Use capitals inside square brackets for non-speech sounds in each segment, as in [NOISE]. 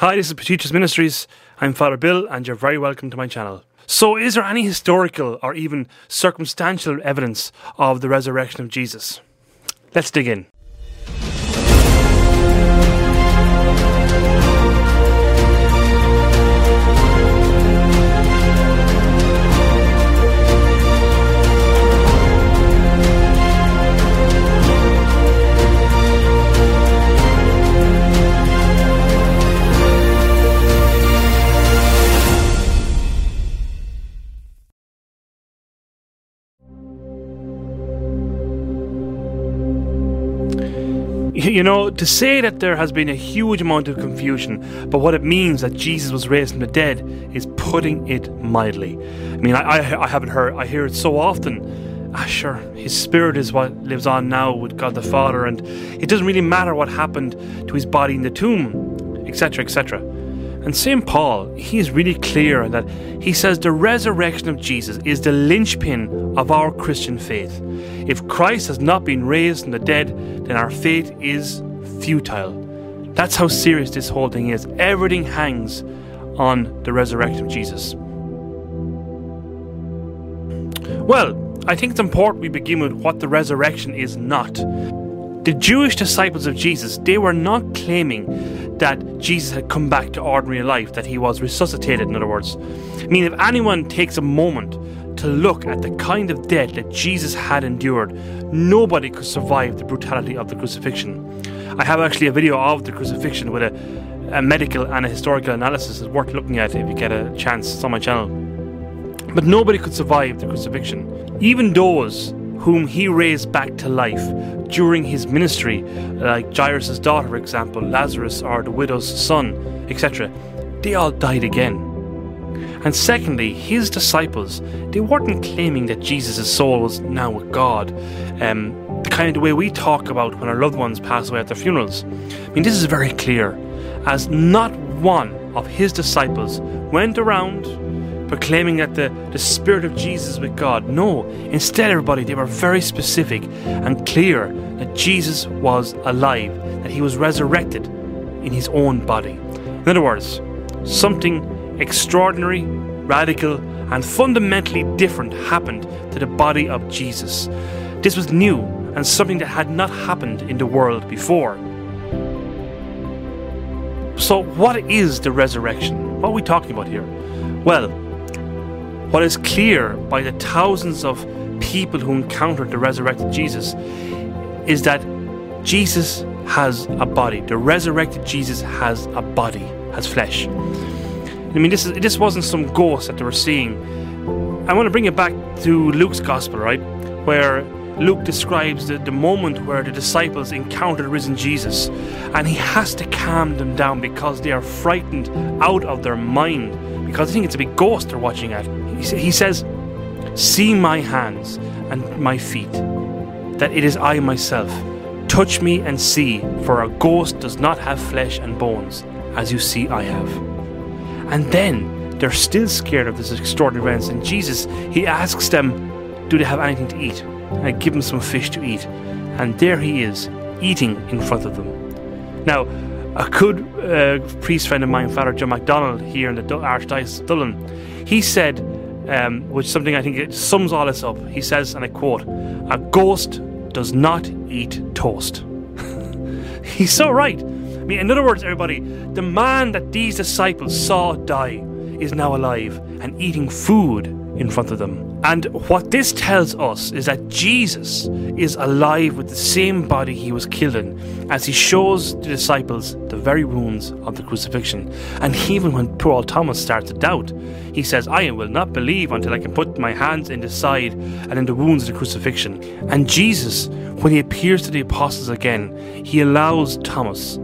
Hi, this is Petitious Ministries. I'm Father Bill, and you're very welcome to my channel. So, is there any historical or even circumstantial evidence of the resurrection of Jesus? Let's dig in. You know, to say that there has been a huge amount of confusion, but what it means that Jesus was raised from the dead is putting it mildly. I mean, I, I, I haven't heard, I hear it so often. Ah, sure, his spirit is what lives on now with God the Father, and it doesn't really matter what happened to his body in the tomb, etc., etc. And St. Paul, he is really clear that he says the resurrection of Jesus is the linchpin of our Christian faith. If Christ has not been raised from the dead, then our faith is futile. That's how serious this whole thing is. Everything hangs on the resurrection of Jesus. Well, I think it's important we begin with what the resurrection is not. The Jewish disciples of Jesus, they were not claiming that Jesus had come back to ordinary life, that he was resuscitated, in other words. I mean, if anyone takes a moment to look at the kind of death that Jesus had endured, nobody could survive the brutality of the crucifixion. I have actually a video of the crucifixion with a, a medical and a historical analysis. It's worth looking at if you get a chance. It's on my channel. But nobody could survive the crucifixion. Even those whom he raised back to life during his ministry, like Jairus' daughter, for example, Lazarus or the widow's son, etc., they all died again. And secondly, his disciples, they weren't claiming that Jesus' soul was now with God, um, the kind of way we talk about when our loved ones pass away at their funerals. I mean, this is very clear, as not one of his disciples went around proclaiming that the, the Spirit of Jesus with God. No, instead, everybody, they were very specific and clear that Jesus was alive, that he was resurrected in his own body. In other words, something extraordinary, radical, and fundamentally different happened to the body of Jesus. This was new and something that had not happened in the world before. So, what is the resurrection? What are we talking about here? Well, what is clear by the thousands of people who encountered the resurrected Jesus is that Jesus has a body. The resurrected Jesus has a body, has flesh. I mean, this is this wasn't some ghost that they were seeing. I want to bring it back to Luke's gospel, right, where Luke describes the, the moment where the disciples encountered risen Jesus, and he has to calm them down because they are frightened out of their mind because I think it's a big ghost they're watching at. He, says, See my hands and my feet, that it is I myself. Touch me and see, for a ghost does not have flesh and bones, as you see I have. And then they're still scared of this extraordinary events, and Jesus, he asks them, Do they have anything to eat? And I give them some fish to eat. And there he is, eating in front of them. Now, a good uh, priest friend of mine, Father John MacDonald, here in the Archdiocese of Dublin, he said, um, which something I think it sums all this up. He says, and I quote, "A ghost does not eat toast." [LAUGHS] He's so right. I mean, in other words, everybody, the man that these disciples saw die is now alive and eating food in front of them. And what this tells us is that Jesus is alive with the same body he was killed in, as he shows the disciples the very wounds of the crucifixion. And even when poor old Thomas starts to doubt, he says, I will not believe until I can put my hands in the side and in the wounds of the crucifixion. And Jesus, when he appears to the apostles again, he allows Thomas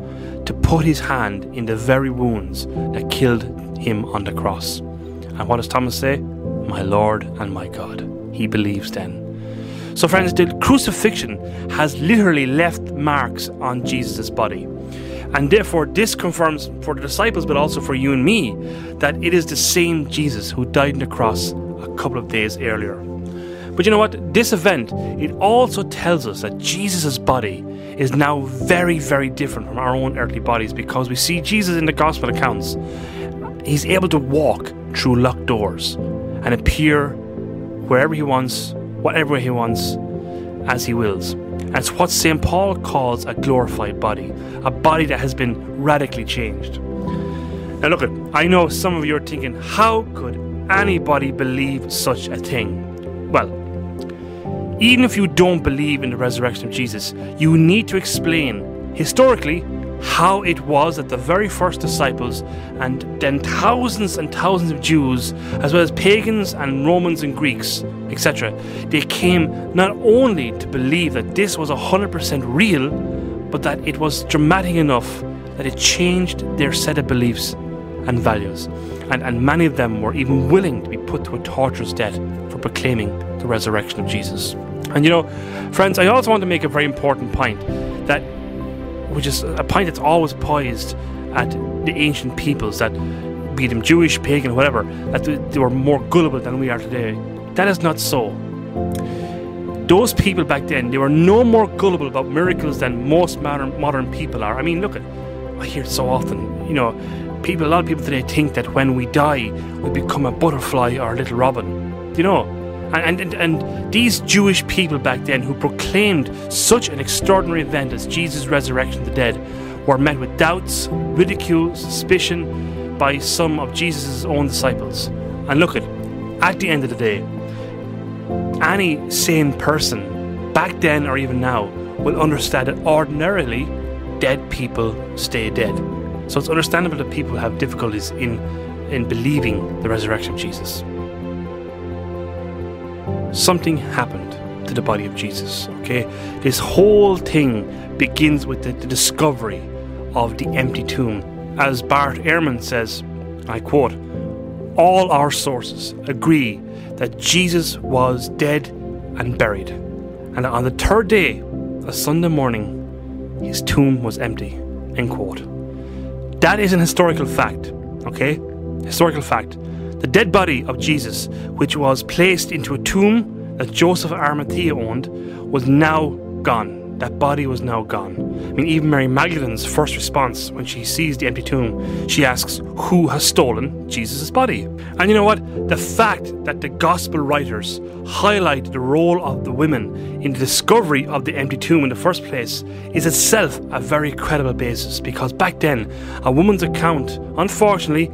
to put his hand in the very wounds that killed him on the cross. And what does Thomas say? My Lord and my God. He believes then. So, friends, the crucifixion has literally left marks on Jesus' body. And therefore, this confirms for the disciples, but also for you and me, that it is the same Jesus who died on the cross a couple of days earlier. But you know what? This event, it also tells us that Jesus' body is now very, very different from our own earthly bodies because we see Jesus in the gospel accounts. He's able to walk through locked doors and appear wherever he wants, whatever he wants, as he wills. And it's what St. Paul calls a glorified body, a body that has been radically changed. Now, look, I know some of you are thinking, how could anybody believe such a thing? Well, even if you don't believe in the resurrection of Jesus, you need to explain historically how it was that the very first disciples and then thousands and thousands of Jews, as well as pagans and Romans and Greeks, etc., they came not only to believe that this was 100% real, but that it was dramatic enough that it changed their set of beliefs and values. And, and many of them were even willing to be put to a torturous death for proclaiming the resurrection of Jesus. And you know, friends, I also want to make a very important point that, which is a point that's always poised at the ancient peoples, that be them Jewish, pagan, whatever, that they were more gullible than we are today. That is not so. Those people back then, they were no more gullible about miracles than most modern modern people are. I mean, look at, I hear it so often. You know, people, a lot of people today think that when we die, we become a butterfly or a little robin. You know, and, and, and these Jewish people back then who proclaimed such an extraordinary event as Jesus' resurrection of the dead were met with doubts, ridicule, suspicion by some of Jesus' own disciples. And look at, at the end of the day, any sane person back then or even now will understand that ordinarily dead people stay dead. So it's understandable that people have difficulties in in believing the resurrection of Jesus something happened to the body of Jesus. Okay, this whole thing begins with the, the discovery of the empty tomb. As Bart Ehrman says, I quote, all our sources agree that Jesus was dead and buried, and on the third day, a Sunday morning, his tomb was empty. End quote. That is an historical fact, okay? Historical fact. The dead body of Jesus, which was placed into a tomb that Joseph of Arimathea owned, was now gone. That body was now gone. I mean, even Mary Magdalene's first response when she sees the empty tomb, she asks, Who has stolen Jesus' body? And you know what? The fact that the gospel writers highlight the role of the women in the discovery of the empty tomb in the first place is itself a very credible basis because back then, a woman's account, unfortunately,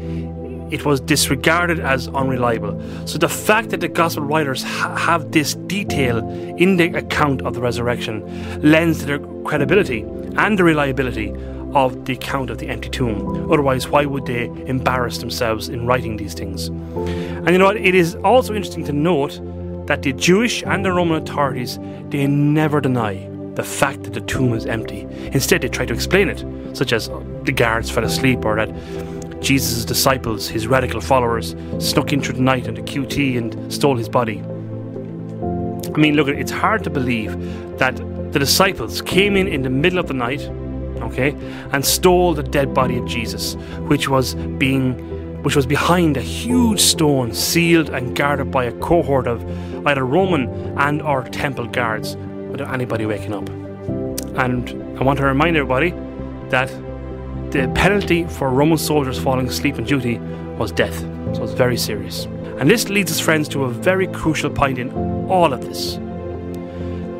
it was disregarded as unreliable. So the fact that the gospel writers ha- have this detail in the account of the resurrection lends to their credibility and the reliability of the account of the empty tomb. Otherwise, why would they embarrass themselves in writing these things? And you know what? It is also interesting to note that the Jewish and the Roman authorities they never deny the fact that the tomb is empty. Instead, they try to explain it, such as the guards fell asleep or that Jesus' disciples, his radical followers, snuck in through the night into QT and stole his body. I mean, look, it's hard to believe that the disciples came in in the middle of the night, okay, and stole the dead body of Jesus, which was being which was behind a huge stone sealed and guarded by a cohort of either Roman and or temple guards without anybody waking up. And I want to remind everybody that the penalty for Roman soldiers falling asleep on duty was death. So it's very serious. And this leads us, friends, to a very crucial point in all of this.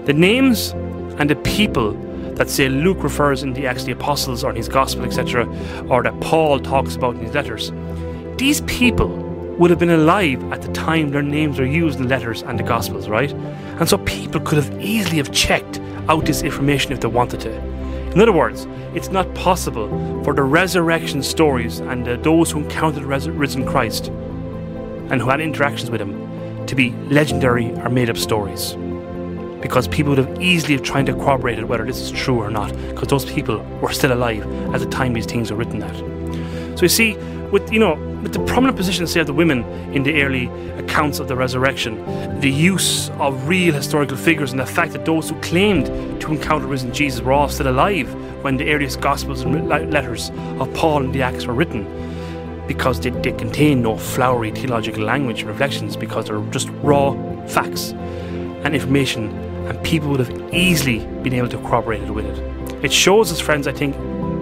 The names and the people that say Luke refers in the Acts of the Apostles or in his Gospel, etc., or that Paul talks about in his letters, these people would have been alive at the time their names are used in letters and the Gospels, right? And so people could have easily have checked out this information if they wanted to. In other words, it's not possible for the resurrection stories and uh, those who encountered res- risen Christ and who had interactions with him to be legendary or made up stories. Because people would have easily have tried to corroborate it whether this is true or not, because those people were still alive at the time these things were written at. So you see, with you know, with the prominent position, say, of the women in the early accounts of the resurrection, the use of real historical figures, and the fact that those who claimed to encounter risen Jesus were all still alive when the earliest Gospels and letters of Paul and the Acts were written, because they, they contain no flowery theological language and reflections, because they're just raw facts and information, and people would have easily been able to corroborate it with it. It shows us, friends, I think,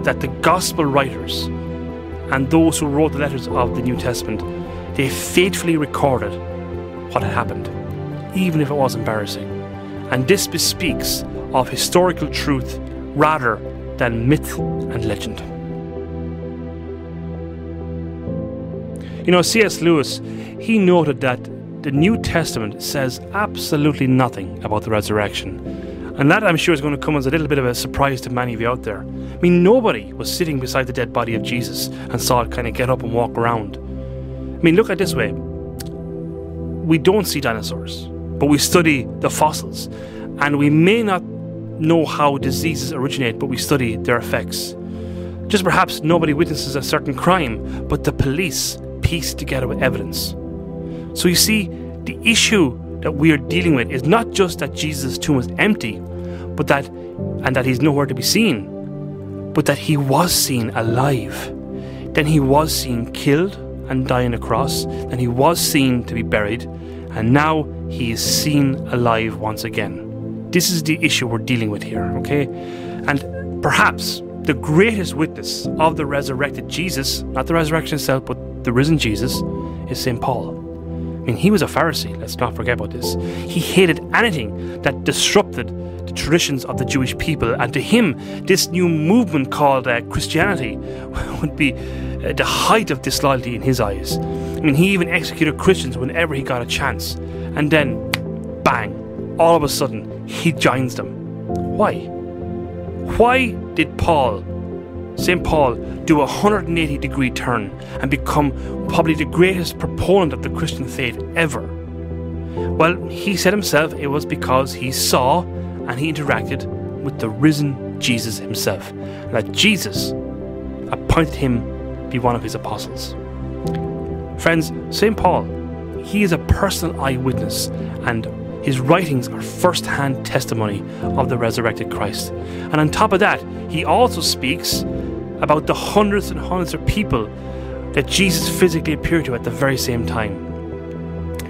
that the gospel writers and those who wrote the letters of the New Testament, they faithfully recorded what had happened, even if it was embarrassing. And this bespeaks of historical truth rather than myth and legend. You know, C.S. Lewis, he noted that the New Testament says absolutely nothing about the resurrection. And that I'm sure is going to come as a little bit of a surprise to many of you out there. I mean, nobody was sitting beside the dead body of Jesus and saw it kind of get up and walk around. I mean, look at this way we don't see dinosaurs, but we study the fossils. And we may not know how diseases originate, but we study their effects. Just perhaps nobody witnesses a certain crime, but the police piece together with evidence. So you see, the issue that we are dealing with is not just that Jesus' tomb was empty, but that and that he's nowhere to be seen, but that he was seen alive. Then he was seen killed and dying on a cross, then he was seen to be buried, and now he is seen alive once again. This is the issue we're dealing with here, okay? And perhaps the greatest witness of the resurrected Jesus, not the resurrection itself, but the risen Jesus, is St. Paul. I mean, he was a Pharisee, let's not forget about this. He hated anything that disrupted the traditions of the Jewish people, and to him, this new movement called uh, Christianity [LAUGHS] would be uh, the height of disloyalty in his eyes. I mean, he even executed Christians whenever he got a chance, and then, bang, all of a sudden, he joins them. Why? Why did Paul, St. Paul, do a 180 degree turn and become probably the greatest proponent of the Christian faith ever? Well, he said himself it was because he saw and he interacted with the risen Jesus himself, and that Jesus appointed him to be one of his apostles. Friends, St. Paul, he is a personal eyewitness and his writings are first hand testimony of the resurrected Christ. And on top of that, he also speaks about the hundreds and hundreds of people that Jesus physically appeared to at the very same time.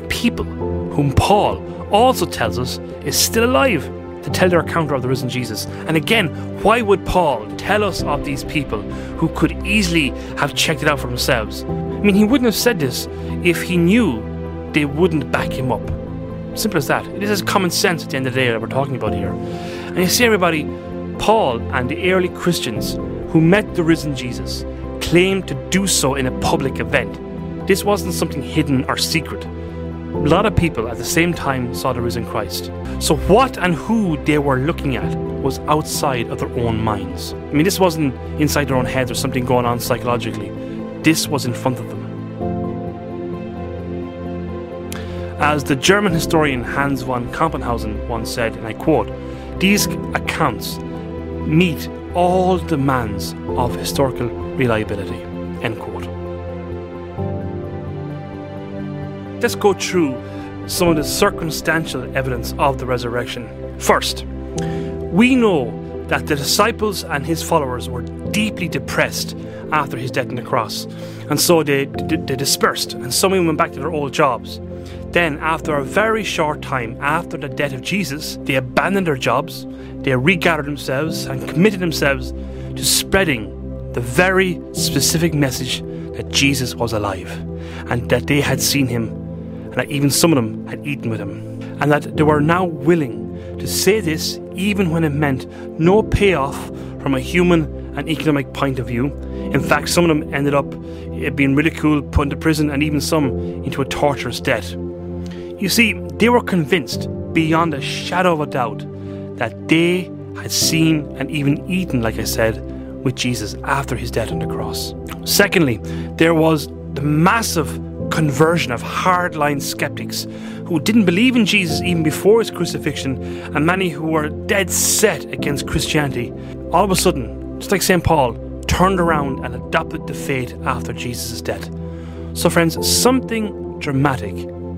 People whom Paul also tells us is still alive to tell their account of the risen Jesus. And again, why would Paul tell us of these people who could easily have checked it out for themselves? I mean, he wouldn't have said this if he knew they wouldn't back him up. Simple as that. This is common sense at the end of the day that we're talking about here. And you see, everybody, Paul and the early Christians who met the risen Jesus claimed to do so in a public event. This wasn't something hidden or secret. A lot of people at the same time saw the risen Christ. So, what and who they were looking at was outside of their own minds. I mean, this wasn't inside their own heads or something going on psychologically, this was in front of them. As the German historian Hans von Campenhausen once said, and I quote, these accounts meet all demands of historical reliability. End quote. Let's go through some of the circumstantial evidence of the resurrection. First, we know that the disciples and his followers were deeply depressed after his death on the cross, and so they, they, they dispersed, and some of them went back to their old jobs. Then, after a very short time after the death of Jesus, they abandoned their jobs, they regathered themselves, and committed themselves to spreading the very specific message that Jesus was alive, and that they had seen him, and that even some of them had eaten with him, and that they were now willing to say this even when it meant no payoff from a human and economic point of view. In fact, some of them ended up eh, being ridiculed, put into prison, and even some into a torturous death. You see, they were convinced beyond a shadow of a doubt that they had seen and even eaten, like I said, with Jesus after his death on the cross. Secondly, there was the massive conversion of hardline skeptics who didn't believe in Jesus even before his crucifixion, and many who were dead set against Christianity. All of a sudden, just like St. Paul, turned around and adopted the faith after Jesus' death. So, friends, something dramatic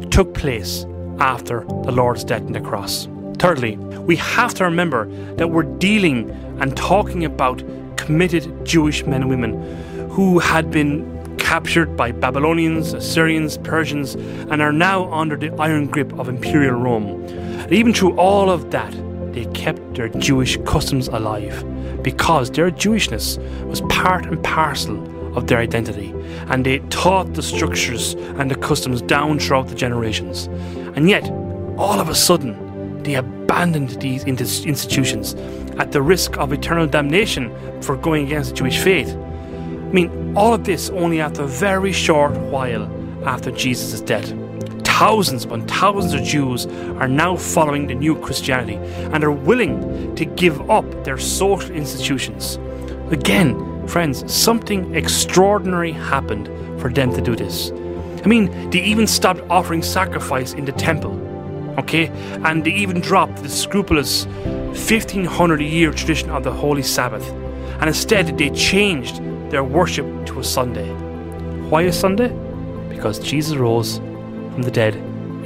took place after the Lord's death on the cross. Thirdly, we have to remember that we're dealing and talking about committed Jewish men and women who had been captured by Babylonians, Assyrians, Persians, and are now under the iron grip of imperial Rome. And even through all of that, they kept their Jewish customs alive. because their Jewishness was part and parcel of their identity, and they taught the structures and the customs down throughout the generations. And yet, all of a sudden, they abandoned these institutions at the risk of eternal damnation for going against the Jewish faith. I mean, all of this only after a very short while after Jesus' death. Thousands upon thousands of Jews are now following the new Christianity and are willing to give up their social institutions. Again, friends, something extraordinary happened for them to do this. I mean, they even stopped offering sacrifice in the temple, okay? And they even dropped the scrupulous 1500 year tradition of the Holy Sabbath. And instead, they changed their worship to a Sunday. Why a Sunday? Because Jesus rose from the dead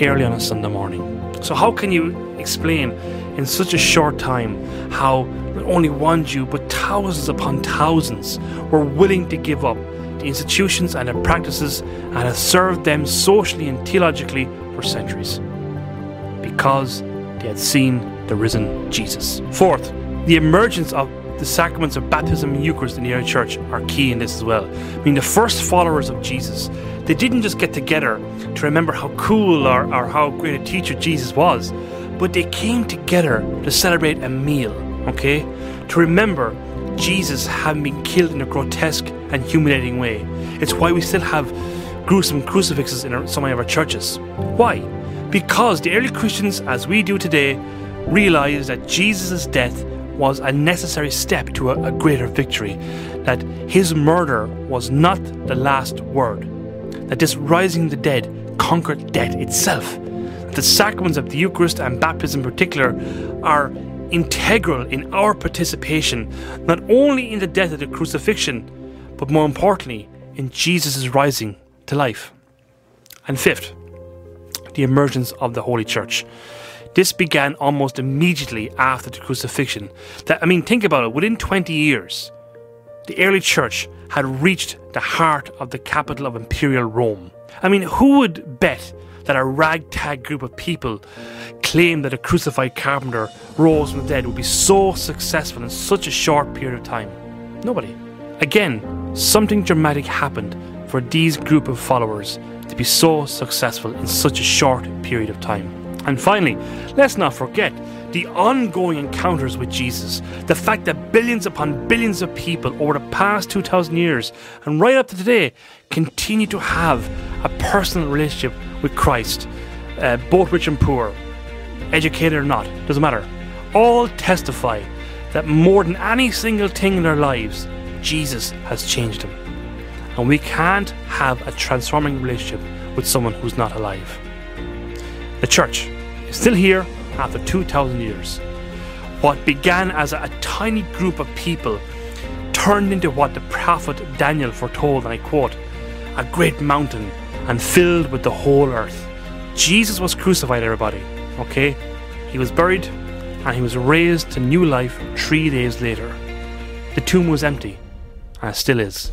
early on a Sunday morning. So, how can you explain in such a short time how not only one Jew but thousands upon thousands were willing to give up the institutions and the practices and have served them socially and theologically for centuries? Because they had seen the risen Jesus. Fourth, the emergence of the sacraments of baptism and Eucharist in the early church are key in this as well. I mean, the first followers of Jesus, they didn't just get together to remember how cool or, or how great a teacher Jesus was, but they came together to celebrate a meal, okay? To remember Jesus having been killed in a grotesque and humiliating way. It's why we still have gruesome crucifixes in our, some of our churches. Why? Because the early Christians, as we do today, realized that Jesus' death was a necessary step to a, a greater victory, that his murder was not the last word, that this rising of the dead conquered death itself. The sacraments of the Eucharist and baptism in particular are integral in our participation, not only in the death of the crucifixion, but more importantly, in Jesus' rising to life. And fifth, the emergence of the Holy Church. This began almost immediately after the crucifixion. That I mean, think about it. Within 20 years, the early church had reached the heart of the capital of imperial Rome. I mean, who would bet that a ragtag group of people claimed that a crucified carpenter rose from the dead would be so successful in such a short period of time? Nobody. Again, something dramatic happened for these group of followers to be so successful in such a short period of time. And finally, let's not forget the ongoing encounters with Jesus, the fact that billions upon billions of people over the past 2,000 years and right up to today continue to have a personal relationship with Christ, uh, both rich and poor, educated or not, doesn't matter. All testify that more than any single thing in their lives, Jesus has changed them. And we can't have a transforming relationship with someone who's not alive. The church is still here after 2,000 years. What began as a, tiny group of people turned into what the prophet Daniel foretold, and I quote, a great mountain and filled with the whole earth. Jesus was crucified, everybody, okay? He was buried and he was raised to new life three days later. The tomb was empty, and it still is.